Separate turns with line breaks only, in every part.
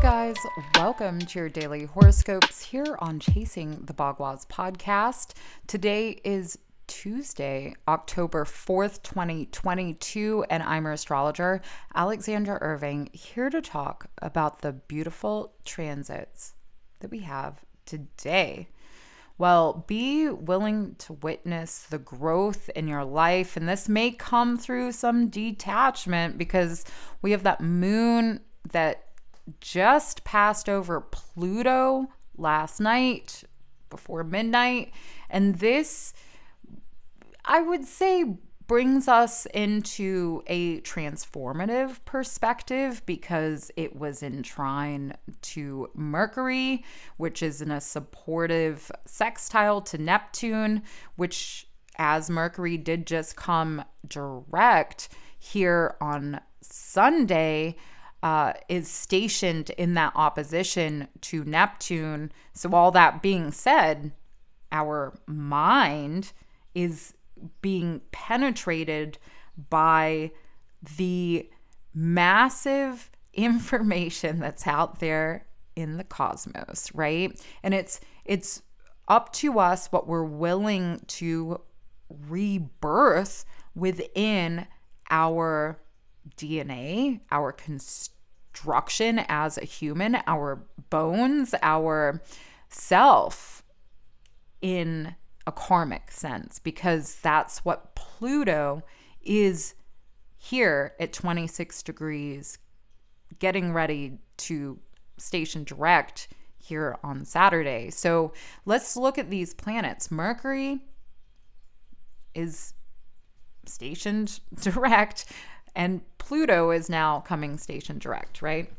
guys, welcome to your daily horoscopes here on Chasing the Bagua podcast. Today is Tuesday, October 4th, 2022, and I'm your astrologer, Alexandra Irving, here to talk about the beautiful transits that we have today. Well, be willing to witness the growth in your life, and this may come through some detachment because we have that moon that just passed over Pluto last night before midnight. And this, I would say, brings us into a transformative perspective because it was in trine to Mercury, which is in a supportive sextile to Neptune, which, as Mercury did just come direct here on Sunday, uh, is stationed in that opposition to Neptune. So, all that being said, our mind is being penetrated by the massive information that's out there in the cosmos, right? And it's it's up to us what we're willing to rebirth within our DNA, our construction as a human, our bones, our self in a karmic sense, because that's what Pluto is here at 26 degrees, getting ready to station direct here on Saturday. So let's look at these planets. Mercury is stationed direct and Pluto is now coming station direct, right?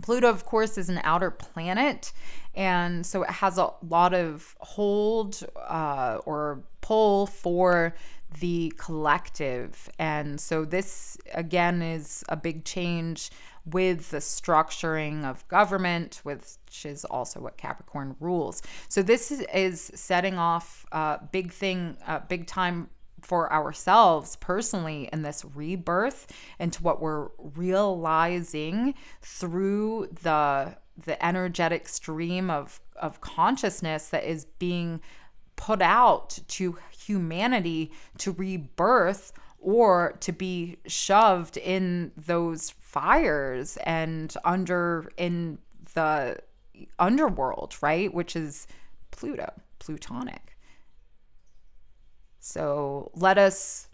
Pluto, of course, is an outer planet, and so it has a lot of hold uh, or pull for the collective. And so, this again is a big change with the structuring of government, which is also what Capricorn rules. So, this is, setting off a big thing, big time for ourselves personally in this rebirth into what we're realizing through the the energetic stream of of consciousness that is being put out to humanity to rebirth or to be shoved in those fires and under in the underworld right? Which is pluto plutonic so let us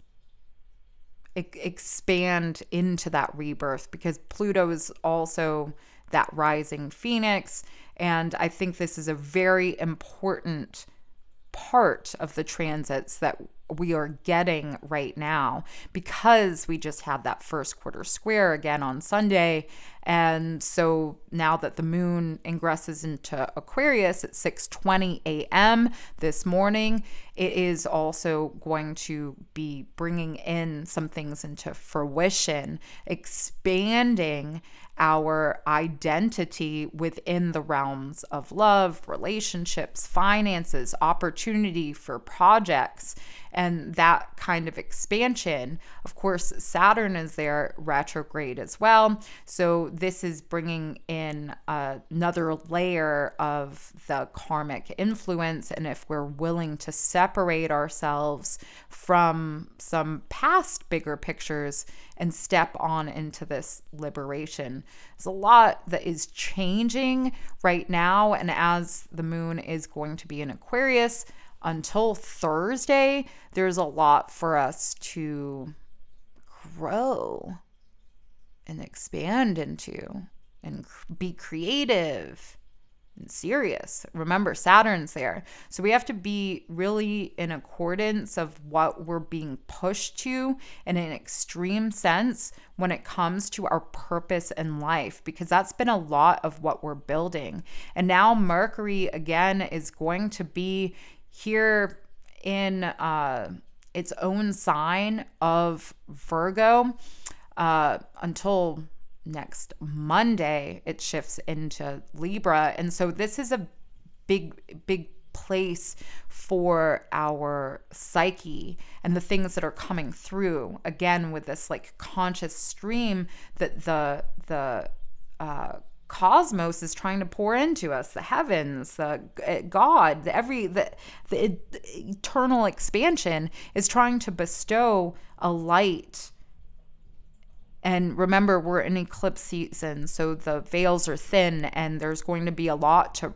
e- expand into that rebirth because Pluto is also that rising phoenix. And I think this is a very important part of the transits that we are getting right now because we just had that first quarter square again on Sunday. And so now that the moon ingresses into Aquarius at 6:20 a.m. this morning, it is also going to be bringing in some things into fruition, expanding our identity within the realms of love, relationships, finances, opportunity for projects, and that kind of expansion. Of course, Saturn is there retrograde as well. So, this is bringing in uh, another layer of the karmic influence. And if we're willing to separate ourselves from some past bigger pictures and step on into this liberation. There's a lot that is changing right now. And as the moon is going to be in Aquarius until Thursday, there's a lot for us to grow and expand into and be creative and serious. Remember, Saturn's there. So we have to be really in accordance of what we're being pushed to in an extreme sense when it comes to our purpose in life, because that's been a lot of what we're building. And now Mercury again is going to be here in uh, its own sign of Virgo uh, until next Monday, it shifts into Libra. And so this is a big, big place for our psyche and the things that are coming through again with this like conscious stream that the the uh, cosmos is trying to pour into us the heavens the eh, god the every the, the eternal expansion is trying to bestow a light. And remember we're in eclipse season so the veils are thin and there's going to be a lot to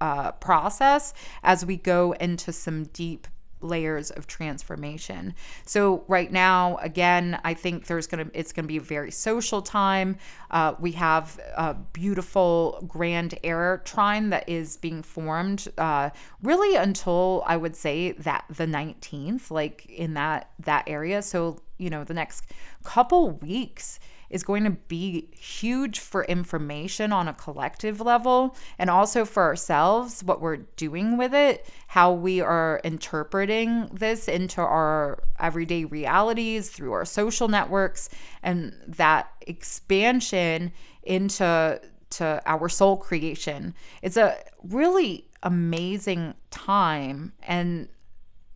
uh, process as we go into some deep layers of transformation. So right now, again, I think there's gonna it's gonna be a very social time. Uh, we have a beautiful grand air trine that is being formed uh, really until I would say that the 19th, like in that that area. So you know the next couple weeks is going to be huge for information on a collective level and also for ourselves, what we're doing with it, how we are interpreting this into our everyday realities through our social networks, and that expansion into to our soul creation. It's a really amazing time and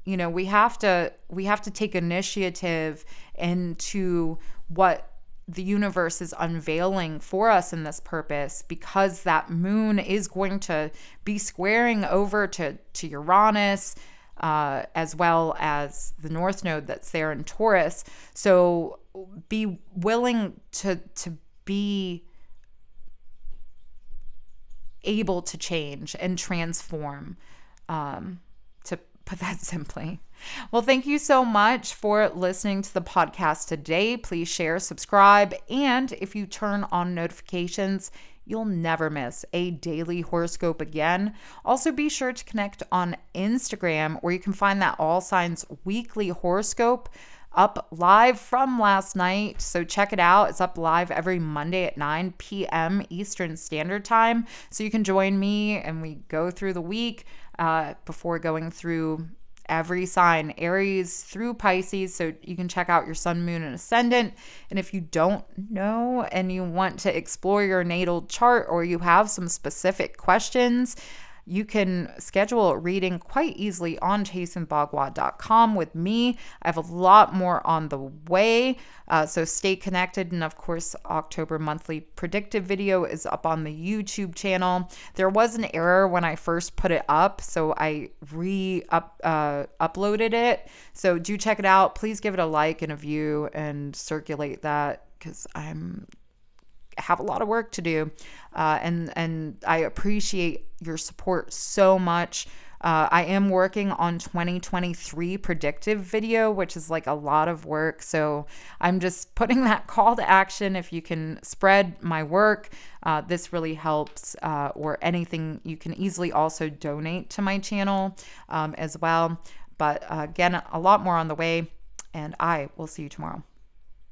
you know we have to we have to take initiative into what the universe is unveiling for us in this purpose because that moon is going to be squaring over to, to Uranus uh, as well as the North Node that's there in Taurus. So be willing to, to be able to change and transform, um, to put that simply. Well, thank you so much for listening to the podcast today. Please share, subscribe, and if you turn on notifications, you'll never miss a daily horoscope again. Also, be sure to connect on Instagram where you can find that All Signs weekly horoscope up live from last night. So check it out. It's up live every Monday at 9 p.m. Eastern Standard Time. So you can join me and we go through the week uh, before going through every sign, Aries through Pisces. So you can check out your sun, moon, and ascendant. And if you don't know and you want to explore your natal chart or you have some specific questions, you can schedule a reading quite easily on chasingthebhagwad.com with me. I have a lot more on the way, uh, so stay connected. And of course, October monthly predictive video is up on the YouTube channel. There was an error when I first put it up, so I re up uh, uploaded it. So do check it out. Please give it a like and a view and circulate that because I'm have a lot of work to do, uh, and and I appreciate your support so much. Uh, I am working on 2023 predictive video, which is like a lot of work. So I'm just putting that call to action. If you can spread my work, uh, this really helps, uh, or anything, you can easily also donate to my channel um, as well. But uh, again, a lot more on the way, and I will see you tomorrow.